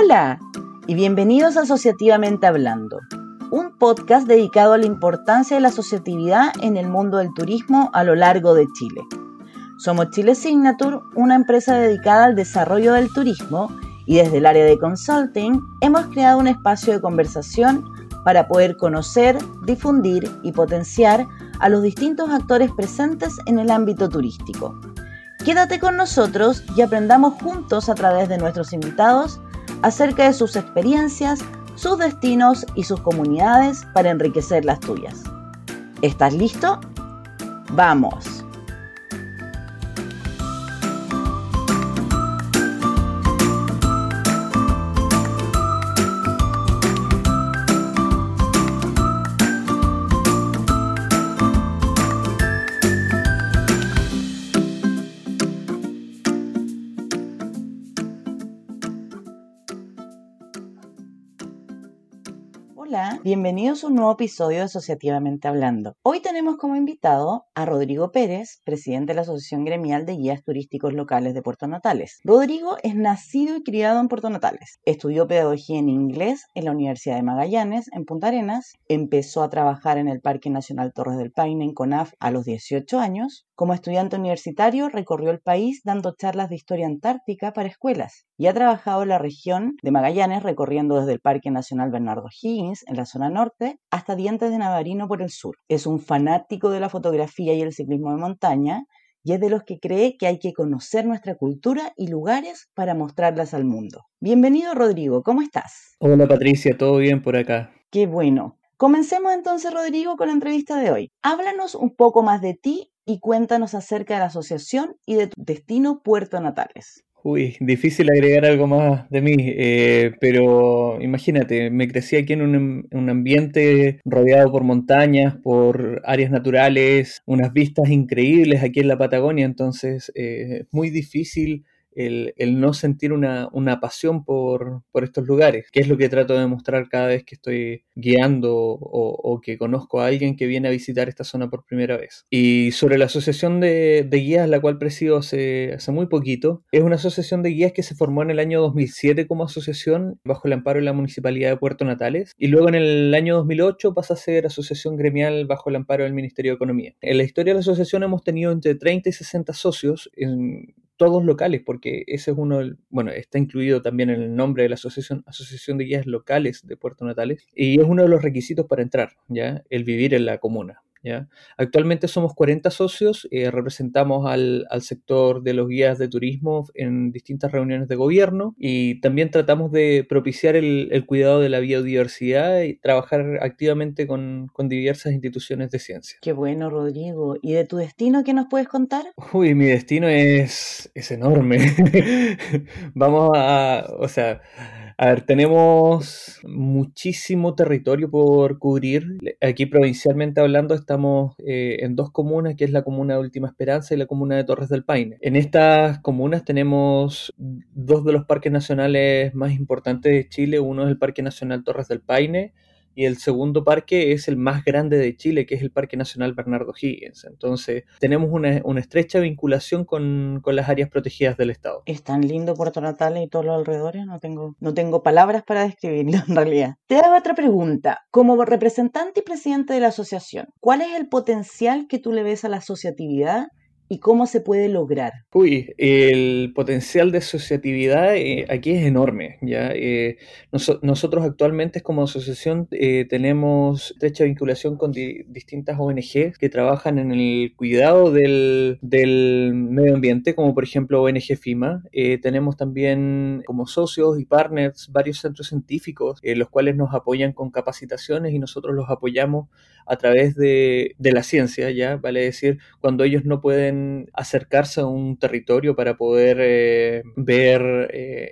Hola y bienvenidos a Asociativamente Hablando, un podcast dedicado a la importancia de la asociatividad en el mundo del turismo a lo largo de Chile. Somos Chile Signature, una empresa dedicada al desarrollo del turismo y desde el área de consulting hemos creado un espacio de conversación para poder conocer, difundir y potenciar a los distintos actores presentes en el ámbito turístico. Quédate con nosotros y aprendamos juntos a través de nuestros invitados acerca de sus experiencias, sus destinos y sus comunidades para enriquecer las tuyas. ¿Estás listo? ¡Vamos! Bienvenidos a un nuevo episodio de Asociativamente Hablando. Hoy tenemos como invitado a Rodrigo Pérez, presidente de la Asociación Gremial de Guías Turísticos Locales de Puerto Natales. Rodrigo es nacido y criado en Puerto Natales. Estudió pedagogía en inglés en la Universidad de Magallanes, en Punta Arenas. Empezó a trabajar en el Parque Nacional Torres del Paine, en CONAF, a los 18 años. Como estudiante universitario, recorrió el país dando charlas de historia antártica para escuelas y ha trabajado en la región de Magallanes, recorriendo desde el Parque Nacional Bernardo Higgins, en la zona norte, hasta Dientes de Navarino por el sur. Es un fanático de la fotografía y el ciclismo de montaña y es de los que cree que hay que conocer nuestra cultura y lugares para mostrarlas al mundo. Bienvenido Rodrigo, ¿cómo estás? Hola Patricia, ¿todo bien por acá? Qué bueno. Comencemos entonces Rodrigo con la entrevista de hoy. Háblanos un poco más de ti y cuéntanos acerca de la asociación y de tu destino Puerto Natales. Uy, difícil agregar algo más de mí, eh, pero imagínate, me crecí aquí en un, ambiente rodeado por montañas, por áreas naturales, unas vistas increíbles aquí en la Patagonia, entonces eh, es muy difícil el, no sentir una, pasión por, estos lugares, que es lo que trato de demostrar cada vez que estoy guiando o, que conozco a alguien que viene a visitar esta zona por primera vez. Y sobre la asociación de, guías, la cual presido hace, hace muy poquito, es una asociación de guías que se formó en el año 2007 como asociación bajo el amparo de la Municipalidad de Puerto Natales y luego en el año 2008 pasa a ser asociación gremial bajo el amparo del Ministerio de Economía. En la historia de la asociación hemos tenido entre 30 y 60 socios en todos locales, porque ese es uno, bueno, está incluido también en el nombre de la asociación, Asociación de Guías Locales de Puerto Natales, y es uno de los requisitos para entrar, ¿ya? El vivir en la comuna. Actualmente somos 40 socios, eh, representamos al, sector de los guías de turismo en distintas reuniones de gobierno y también tratamos de propiciar el, cuidado de la biodiversidad y trabajar activamente con, diversas instituciones de ciencia. Qué bueno, Rodrigo. ¿Y de tu destino qué nos puedes contar? Uy, mi destino es, es enorme. Vamos a, o sea, a ver, tenemos muchísimo territorio por cubrir. Aquí provincialmente hablando estamos eh, en dos comunas, que es la comuna de Última Esperanza y la comuna de Torres del Paine. En estas comunas tenemos dos de los parques nacionales más importantes de Chile. Uno es el Parque Nacional Torres del Paine y el segundo parque es el más grande de Chile, que es el Parque Nacional Bernardo Higgins. Entonces, tenemos una, estrecha vinculación con, las áreas protegidas del Estado. Es tan lindo Puerto Natales y todos los alrededores, no tengo, no tengo palabras para describirlo en realidad. Te hago otra pregunta. Como representante y presidente de la asociación, ¿cuál es el potencial que tú le ves a la asociatividad y cómo se puede lograr? Uy, el potencial de asociatividad eh, aquí es enorme. ¿ya? Eh, nosotros actualmente como asociación eh, tenemos estrecha vinculación con distintas ONGs que trabajan en el cuidado del, medio ambiente, como por ejemplo ONG FIMA. tenemos también como socios y partners varios centros científicos, los cuales nos apoyan con capacitaciones y nosotros los apoyamos a través de, de la ciencia, ¿ya? Vale decir, cuando ellos no pueden acercarse a un territorio para poder eh, ver eh,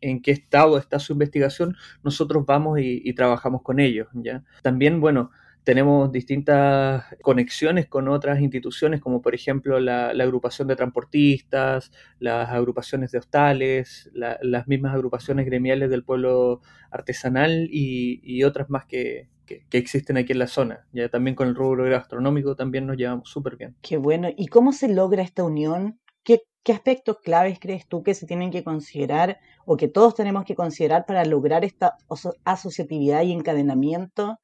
en, qué estado está su investigación, nosotros vamos y, trabajamos con ellos. ¿ya? También, bueno, tenemos distintas conexiones con otras instituciones, como por ejemplo la, agrupación de transportistas, las agrupaciones de hostales, las mismas agrupaciones gremiales del pueblo artesanal y otras más que, que, existen aquí en la zona. Ya también con el rubro gastronómico también nos llevamos súper bien. Qué bueno. ¿Y cómo se logra esta unión? ¿Qué, ¿Qué aspectos claves crees tú que se tienen que considerar o que todos tenemos que considerar para lograr esta asociatividad y encadenamiento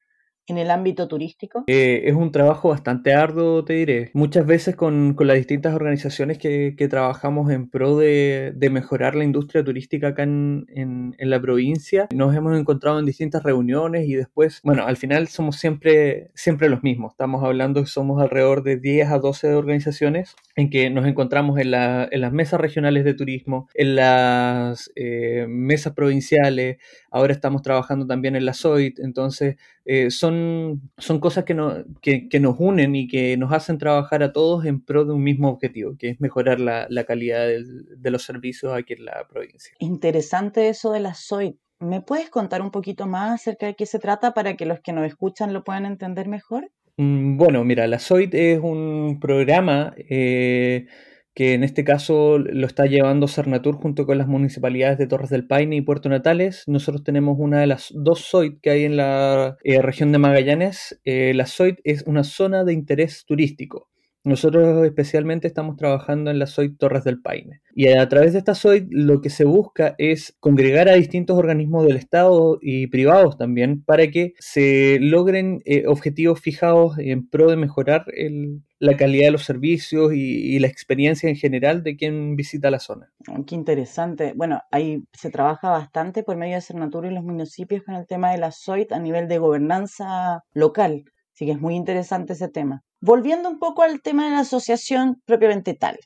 en el ámbito turístico? Eh, es un trabajo bastante arduo, te diré. Muchas veces con, con las distintas organizaciones que, que trabajamos en pro de, de, mejorar la industria turística acá en, en, en, la provincia, nos hemos encontrado en distintas reuniones y después, bueno, al final somos siempre, siempre los mismos. Estamos hablando, somos alrededor de 10 a 12 organizaciones en que nos encontramos en, la, en las mesas regionales de turismo, en las eh, mesas provinciales, ahora estamos trabajando también en la SOIT, entonces eh, son, son cosas que, no, que, que, nos unen y que nos hacen trabajar a todos en pro de un mismo objetivo, que es mejorar la, la calidad de, de los servicios aquí en la provincia. Interesante eso de la SOIT. ¿Me puedes contar un poquito más acerca de qué se trata para que los que nos escuchan lo puedan entender mejor? Mm, bueno, mira, la SOIT es un programa eh, que en este caso lo está llevando Cernatur junto con las municipalidades de Torres del Paine y Puerto Natales. Nosotros tenemos una de las dos SOIT que hay en la eh, región de Magallanes. Eh, la SOIT es una zona de interés turístico. Nosotros especialmente estamos trabajando en la SOIT Torres del Paine. Y a través de esta SOIT lo que se busca es congregar a distintos organismos del Estado y privados también para que se logren eh, objetivos fijados en pro de mejorar la calidad de los servicios y, la experiencia en general de quien visita la zona. Oh, qué interesante. Bueno, ahí se trabaja bastante por medio de Cernatura y los municipios con el tema de la SOIT a nivel de gobernanza local. Así que es muy interesante ese tema. Volviendo un poco al tema de la asociación propiamente tal,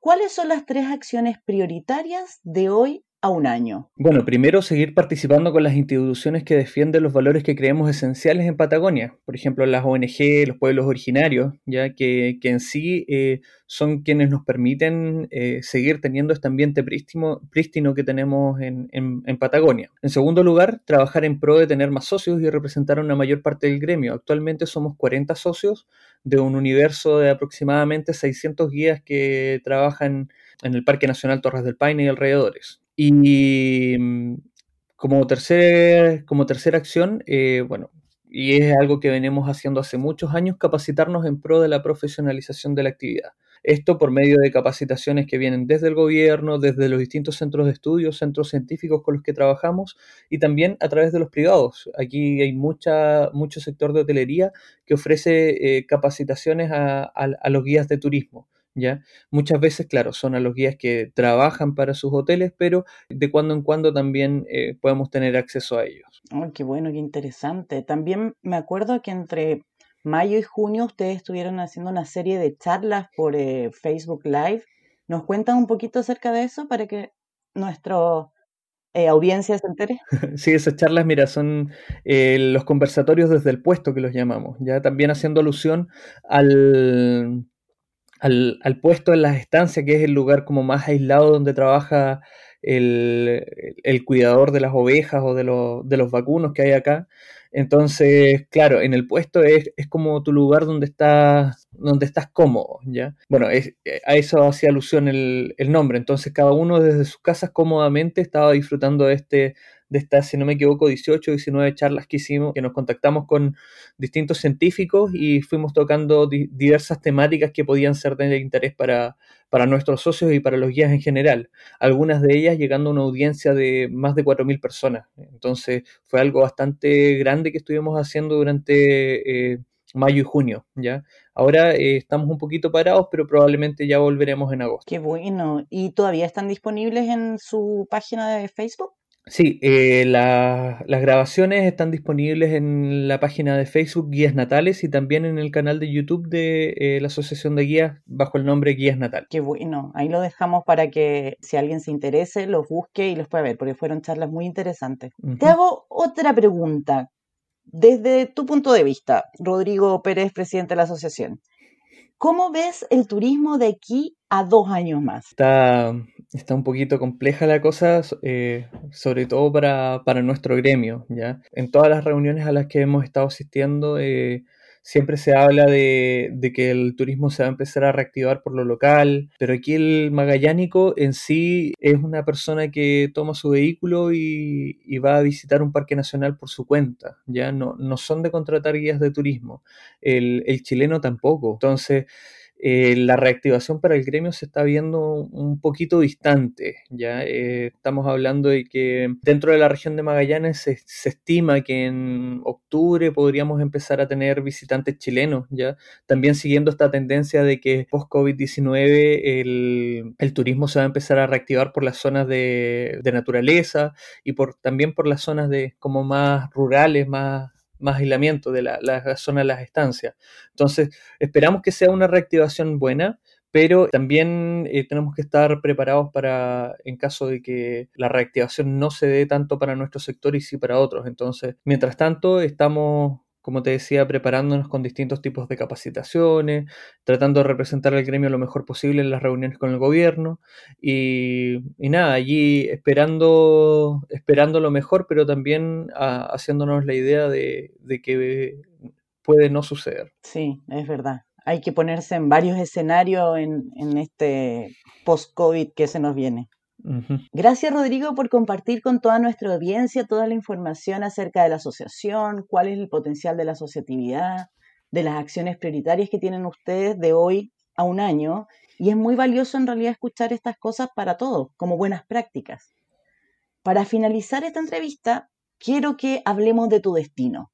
¿cuáles son las tres acciones prioritarias de hoy a un año? Bueno, primero seguir participando con las instituciones que defienden los valores que creemos esenciales en Patagonia, por ejemplo las ONG, los pueblos originarios, ya que, en sí eh, son quienes nos permiten eh, seguir teniendo este ambiente prístino, que tenemos en, Patagonia. En segundo lugar, trabajar en pro de tener más socios y representar una mayor parte del gremio. Actualmente somos 40 socios de un universo de aproximadamente 600 guías que trabajan en el Parque Nacional Torres del Paine y alrededores. Y mm, como, tercer, como tercera acción, eh, bueno, y es algo que venimos haciendo hace muchos años, capacitarnos en pro de la profesionalización de la actividad. Esto por medio de capacitaciones que vienen desde el gobierno, desde los distintos centros de estudio, centros científicos con los que trabajamos y también a través de los privados. Aquí hay mucha, mucho sector de hotelería que ofrece eh, capacitaciones a, a, a los guías de turismo. ¿Ya? Muchas veces, claro, son a los guías que trabajan para sus hoteles, pero de cuando en cuando también eh, podemos tener acceso a ellos. Oh, qué bueno, qué interesante. También me acuerdo que entre mayo y junio ustedes estuvieron haciendo una serie de charlas por eh, Facebook Live. ¿Nos cuentan un poquito acerca de eso para que nuestro eh, audiencia se entere? Sí, esas charlas, mira, son eh, los conversatorios desde el puesto que los llamamos, ya también haciendo alusión al, al, al, puesto en las estancias, que es el lugar como más aislado donde trabaja el, el cuidador de las ovejas o de, lo, de, los vacunos que hay acá. Entonces, claro, en el puesto es, es como tu lugar donde estás, donde estás cómodo, ¿ya? Bueno, es, a eso hacía alusión el, nombre. Entonces, cada uno desde sus casas cómodamente estaba disfrutando de este, de estas, si no me equivoco, 18 o 19 charlas que hicimos, que nos contactamos con distintos científicos y fuimos tocando di diversas temáticas que podían ser de interés para, para nuestros socios y para los guías en general. Algunas de ellas llegando a una audiencia de más de 4.000 personas. Entonces fue algo bastante grande que estuvimos haciendo durante... Eh, mayo y junio, ¿ya? Ahora eh, estamos un poquito parados, pero probablemente ya volveremos en agosto. Qué bueno. ¿Y todavía están disponibles en su página de Facebook? Sí, eh, la, las grabaciones están disponibles en la página de Facebook Guías Natales y también en el canal de YouTube de eh, la Asociación de Guías bajo el nombre Guías Natal. Qué bueno, ahí lo dejamos para que si alguien se interese los busque y los pueda ver, porque fueron charlas muy interesantes. Uh -huh. Te hago otra pregunta. Desde tu punto de vista, Rodrigo Pérez, presidente de la asociación, ¿cómo ves el turismo de aquí a dos años más? Está, está un poquito compleja la cosa, eh, sobre todo para, para, nuestro gremio. ¿ya? En todas las reuniones a las que hemos estado asistiendo, eh, siempre se habla de, de, que el turismo se va a empezar a reactivar por lo local, pero aquí el magallánico en sí es una persona que toma su vehículo y, y va a visitar un parque nacional por su cuenta, ya no, no son de contratar guías de turismo, el, el chileno tampoco, entonces eh, la reactivación para el gremio se está viendo un poquito distante. Ya eh, estamos hablando de que dentro de la región de Magallanes se, estima que en octubre podríamos empezar a tener visitantes chilenos. Ya también siguiendo esta tendencia de que post COVID-19 el, el, turismo se va a empezar a reactivar por las zonas de, de naturaleza y por también por las zonas de como más rurales, más más aislamiento de la, zona de las estancias. Entonces, esperamos que sea una reactivación buena, pero también eh, tenemos que estar preparados para, en caso de que la reactivación no se dé tanto para nuestro sector y sí para otros. Entonces, mientras tanto, estamos como te decía, preparándonos con distintos tipos de capacitaciones, tratando de representar al gremio lo mejor posible en las reuniones con el gobierno y, nada, allí esperando, esperando lo mejor, pero también ah, haciéndonos la idea de, que puede no suceder. Sí, es verdad. Hay que ponerse en varios escenarios en, en este post-COVID que se nos viene. Gracias Rodrigo por compartir con toda nuestra audiencia toda la información acerca de la asociación, cuál es el potencial de la asociatividad, de las acciones prioritarias que tienen ustedes de hoy a un año. Y es muy valioso en realidad escuchar estas cosas para todos, como buenas prácticas. Para finalizar esta entrevista, quiero que hablemos de tu destino.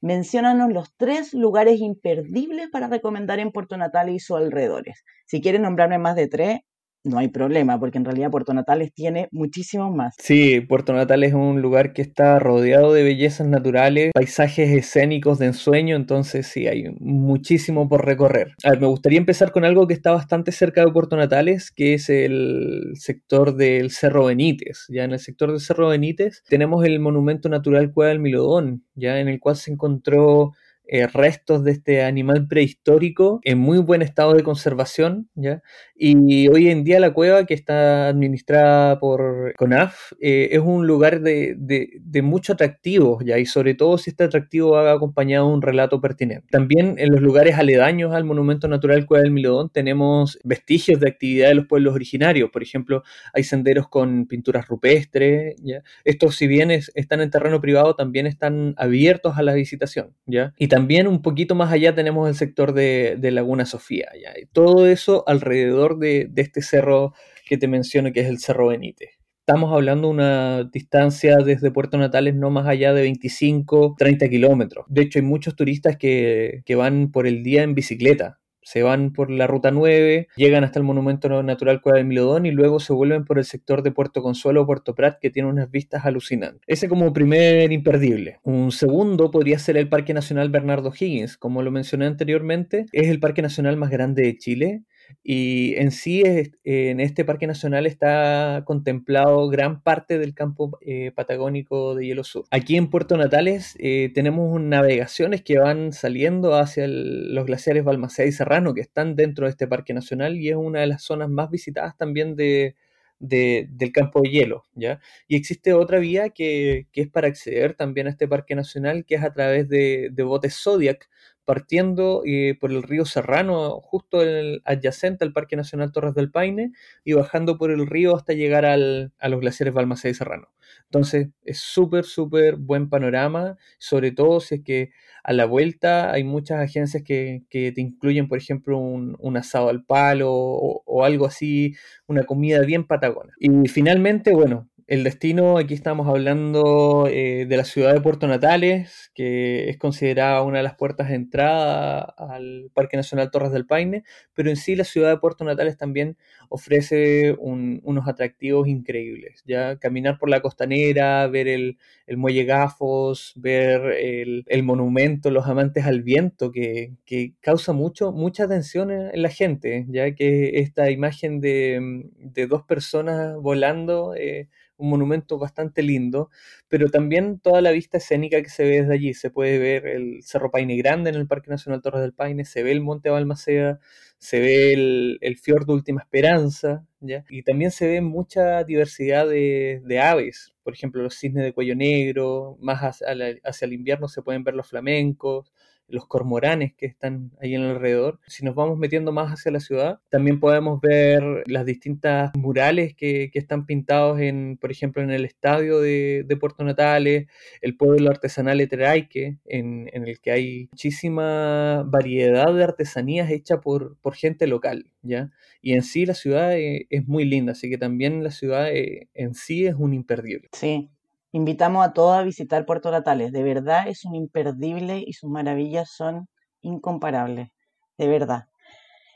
Menciónanos los tres lugares imperdibles para recomendar en Puerto Natal y sus alrededores. Si quieres nombrarme más de tres, no hay problema, porque en realidad Puerto Natales tiene muchísimos más. Sí, Puerto Natales es un lugar que está rodeado de bellezas naturales, paisajes escénicos de ensueño, entonces sí, hay muchísimo por recorrer. A ver, me gustaría empezar con algo que está bastante cerca de Puerto Natales, que es el sector del Cerro Benítez. Ya en el sector del Cerro Benítez tenemos el monumento natural Cueva del Milodón, ya en el cual se encontró eh, restos de este animal prehistórico en muy buen estado de conservación, ¿ya? Y hoy en día la cueva que está administrada por CONAF eh, es un lugar de, de, mucho atractivo, ¿ya? Y sobre todo si este atractivo va acompañado un relato pertinente. También en los lugares aledaños al Monumento Natural Cueva del Milodón tenemos vestigios de actividad de los pueblos originarios, por ejemplo, hay senderos con pinturas rupestres, ¿ya? Estos si bien están en terreno privado, también están abiertos a la visitación, ¿ya? Y también un poquito más allá tenemos el sector de, Laguna Sofía. Y todo eso alrededor de, este cerro que te menciono, que es el Cerro Benítez. Estamos hablando de una distancia desde Puerto Natales no más allá de 25, 30 kilómetros. De hecho, hay muchos turistas que van por el día en bicicleta se van por la ruta 9, llegan hasta el Monumento Natural Cueva del Milodón y luego se vuelven por el sector de Puerto Consuelo o Puerto Prat que tiene unas vistas alucinantes. Ese como primer imperdible. Un segundo podría ser el Parque Nacional Bernardo Higgins. Como lo mencioné anteriormente, es el parque nacional más grande de Chile y en sí, en este parque nacional está contemplado gran parte del campo eh, patagónico de Hielo Sur. Aquí en Puerto Natales eh, tenemos navegaciones que van saliendo hacia los glaciares Balmaceda y Serrano, que están dentro de este parque nacional y es una de las zonas más visitadas también de, del campo de hielo, ¿ya? Y existe otra vía que, es para acceder también a este parque nacional, que es a través de, de botes Zodiac, partiendo eh, por el río Serrano, justo el, adyacente al Parque Nacional Torres del Paine, y bajando por el río hasta llegar al, a los glaciares Balmaceda y Serrano. Entonces, es súper, súper buen panorama, sobre todo si es que a la vuelta hay muchas agencias que, te incluyen, por ejemplo, un, asado al palo o, o, algo así, una comida bien patagona. Y finalmente, bueno, el destino, aquí estamos hablando eh, de la ciudad de Puerto Natales, que es considerada una de las puertas de entrada al Parque Nacional Torres del Paine, pero en sí la ciudad de Puerto Natales también ofrece unos atractivos increíbles. Ya caminar por la costanera, ver el, muelle Gafos, ver el, monumento, los amantes al viento, que, causa mucho, mucha atención en, la gente, ya que esta imagen de, dos personas volando. Eh, un monumento bastante lindo, pero también toda la vista escénica que se ve desde allí. Se puede ver el Cerro Paine Grande en el Parque Nacional Torres del Paine, se ve el Monte Balmaceda, se ve el, el fiordo Última Esperanza, ¿ya? y también se ve mucha diversidad de, aves, por ejemplo los cisnes de cuello negro, más hacia, el invierno se pueden ver los flamencos, los cormoranes que están ahí en alrededor. Si nos vamos metiendo más hacia la ciudad, también podemos ver las distintas murales que, están pintados en, por ejemplo, en el estadio de, Puerto Natales, el pueblo artesanal Eteraique, en, en, el que hay muchísima variedad de artesanías hechas por, por gente local, ¿ya? Y en sí la ciudad eh, es muy linda, así que también la ciudad eh, en sí es un imperdible. Sí, Invitamos a todos a visitar Puerto Natales. De verdad es un imperdible y sus maravillas son incomparables. De verdad.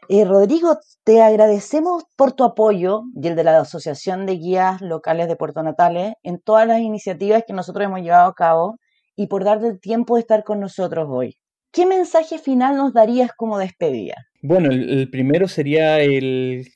Eh, Rodrigo, te agradecemos por tu apoyo y el de la Asociación de Guías Locales de Puerto Natales en todas las iniciativas que nosotros hemos llevado a cabo y por darte el tiempo de estar con nosotros hoy. ¿Qué mensaje final nos darías como despedida? Bueno, el, primero sería el,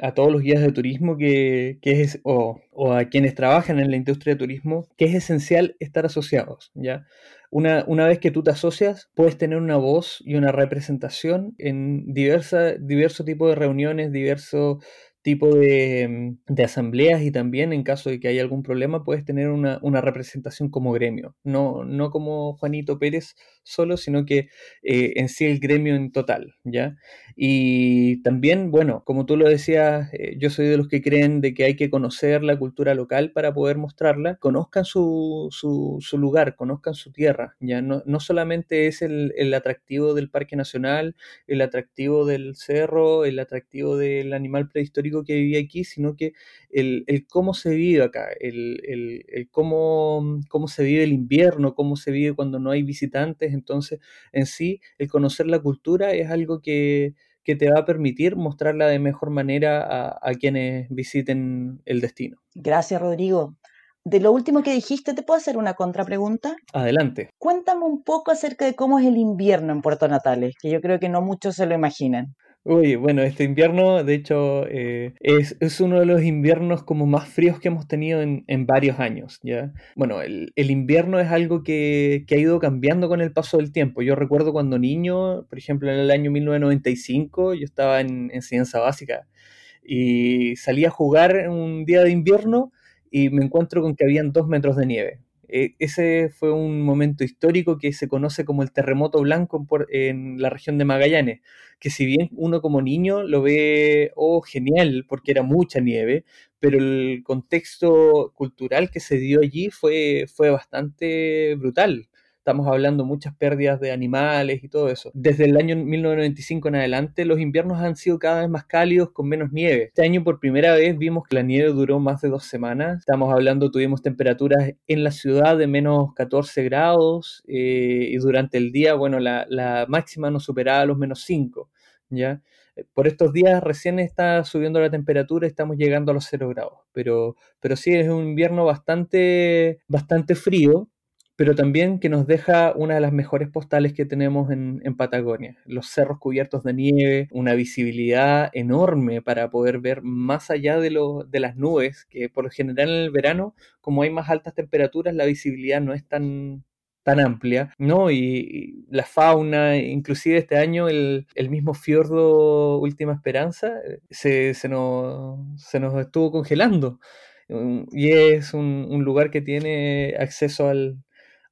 a todos los guías de turismo que, es, o, a quienes trabajan en la industria de turismo, que es esencial estar asociados, ¿ya? Una, una vez que tú te asocias, puedes tener una voz y una representación en diversa, diversos tipos de reuniones, diversos tipo mm, de, asambleas y también en caso de que haya algún problema puedes tener una, representación como gremio, no, no como Juanito Pérez solo, sino que eh, en sí el gremio en total, ¿ya? Y también, bueno, como tú lo decías, eh, yo soy de los que creen de que hay que conocer la cultura local para poder mostrarla, conozcan su, su, lugar, conozcan su tierra, ¿ya? No, no solamente es el, el atractivo del Parque Nacional, el atractivo del cerro, el atractivo del animal prehistórico, que vivía aquí, sino que el, cómo se vive acá, el, cómo, cómo, se vive el invierno, cómo se vive cuando no hay visitantes. Entonces, en sí, el conocer la cultura es algo que, te va a permitir mostrarla de mejor manera a, a quienes visiten el destino. Gracias, Rodrigo. De lo último que dijiste, ¿te puedo hacer una contrapregunta? Adelante. Cuéntame un poco acerca de cómo es el invierno en Puerto Natales, que yo creo que no muchos se lo imaginan. Uy, bueno, este invierno, de hecho, eh, es, es, uno de los inviernos como más fríos que hemos tenido en, en varios años, ¿ya? Bueno, el, el invierno es algo que, que, ha ido cambiando con el paso del tiempo. Yo recuerdo cuando niño, por ejemplo, en el año 1995, yo estaba en enseñanza básica y salí a jugar un día de invierno y me encuentro con que habían dos metros de nieve. E, ese fue un momento histórico que se conoce como el terremoto blanco en, la región de Magallanes, que si bien uno como niño lo ve, oh, genial, porque era mucha nieve, pero el contexto cultural que se dio allí fue, fue bastante brutal. Estamos hablando muchas pérdidas de animales y todo eso. Desde el año 1995 en adelante, los inviernos han sido cada vez más cálidos con menos nieve. Este año por primera vez vimos que la nieve duró más de dos semanas. Estamos hablando, tuvimos temperaturas en la ciudad de menos 14 grados eh, y durante el día, bueno, la, la máxima no superaba los menos 5. ¿ya? por estos días recién está subiendo la temperatura, estamos llegando a los 0 grados, pero, pero sí es un invierno bastante, bastante frío, pero también que nos deja una de las mejores postales que tenemos en, Patagonia. Los cerros cubiertos de nieve, una visibilidad enorme para poder ver más allá de, lo, de las nubes, que por lo general en el verano, como hay más altas temperaturas, la visibilidad no es tan, tan amplia, ¿no? Y, la fauna, inclusive este año el, mismo fiordo Última Esperanza eh, se, se, nos, se nos estuvo congelando. Y es un lugar que tiene acceso al,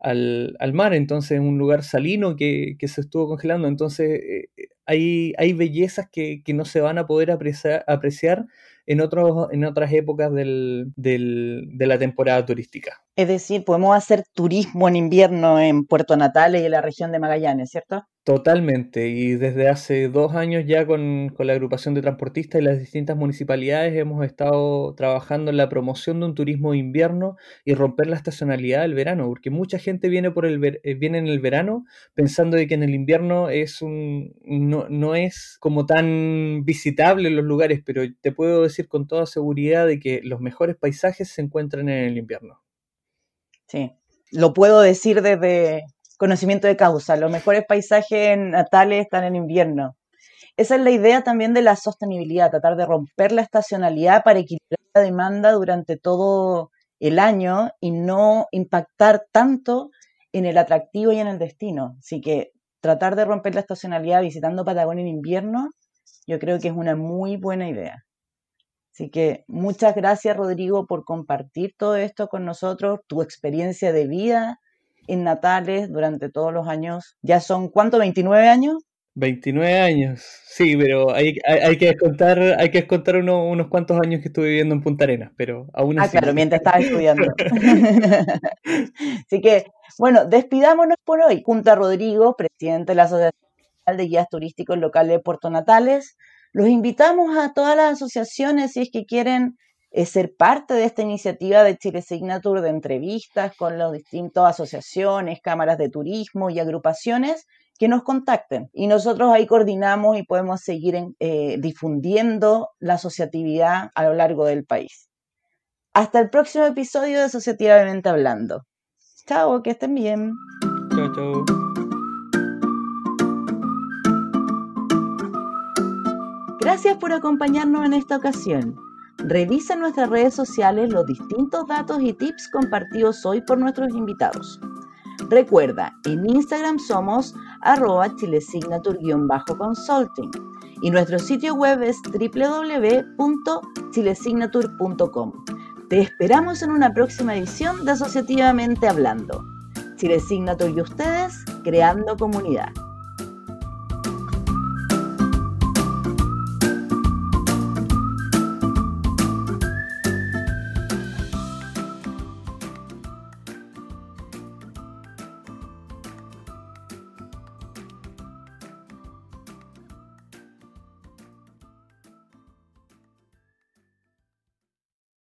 al, al mar, entonces un lugar salino que, que se estuvo congelando, entonces eh, hay, hay bellezas que, que, no se van a poder apreciar, apreciar en, otros, en otras épocas del, del, de la temporada turística. Es decir, podemos hacer turismo en invierno en Puerto Natales y en la región de Magallanes, ¿cierto? Totalmente, y desde hace dos años ya con, la agrupación de transportistas y las distintas municipalidades hemos estado trabajando en la promoción de un turismo de invierno y romper la estacionalidad del verano, porque mucha gente viene, por el, eh, viene en el verano pensando de que en el invierno es un, no, no es como tan visitable los lugares, pero te puedo decir con toda seguridad de que los mejores paisajes se encuentran en el invierno. Sí, lo puedo decir desde conocimiento de causa. Los mejores paisajes natales están en invierno. Esa es la idea también de la sostenibilidad, tratar de romper la estacionalidad para equilibrar la demanda durante todo el año y no impactar tanto en el atractivo y en el destino. Así que tratar de romper la estacionalidad visitando Patagonia en invierno, yo creo que es una muy buena idea. Así que muchas gracias Rodrigo por compartir todo esto con nosotros, tu experiencia de vida en Natales durante todos los años. Ya son, ¿cuánto? ¿29 años? 29 años, sí, pero hay, hay, que descontar, hay que descontar unos cuantos años que estuve viviendo en Punta Arenas, pero aún ah, así. Ah, claro, mientras estaba estudiando. así que, bueno, despidámonos por hoy. Junto a Rodrigo, presidente de la Asociación de Guías Turísticos Locales de Puerto Natales, los invitamos a todas las asociaciones si es que quieren eh, ser parte de esta iniciativa de Chile Signature de entrevistas con las distintas asociaciones, cámaras de turismo y agrupaciones que nos contacten. Y nosotros ahí coordinamos y podemos seguir eh, difundiendo la asociatividad a lo largo del país. Hasta el próximo episodio de Asociativamente Hablando. Chao, que estén bien. Chao, chao. Gracias por acompañarnos en esta ocasión. Revisa en nuestras redes sociales los distintos datos y tips compartidos hoy por nuestros invitados. Recuerda, en Instagram somos arroba chilesignature-consulting y nuestro sitio web es www.chilesignature.com. Te esperamos en una próxima edición de Asociativamente Hablando. Chile Signature y ustedes creando comunidad.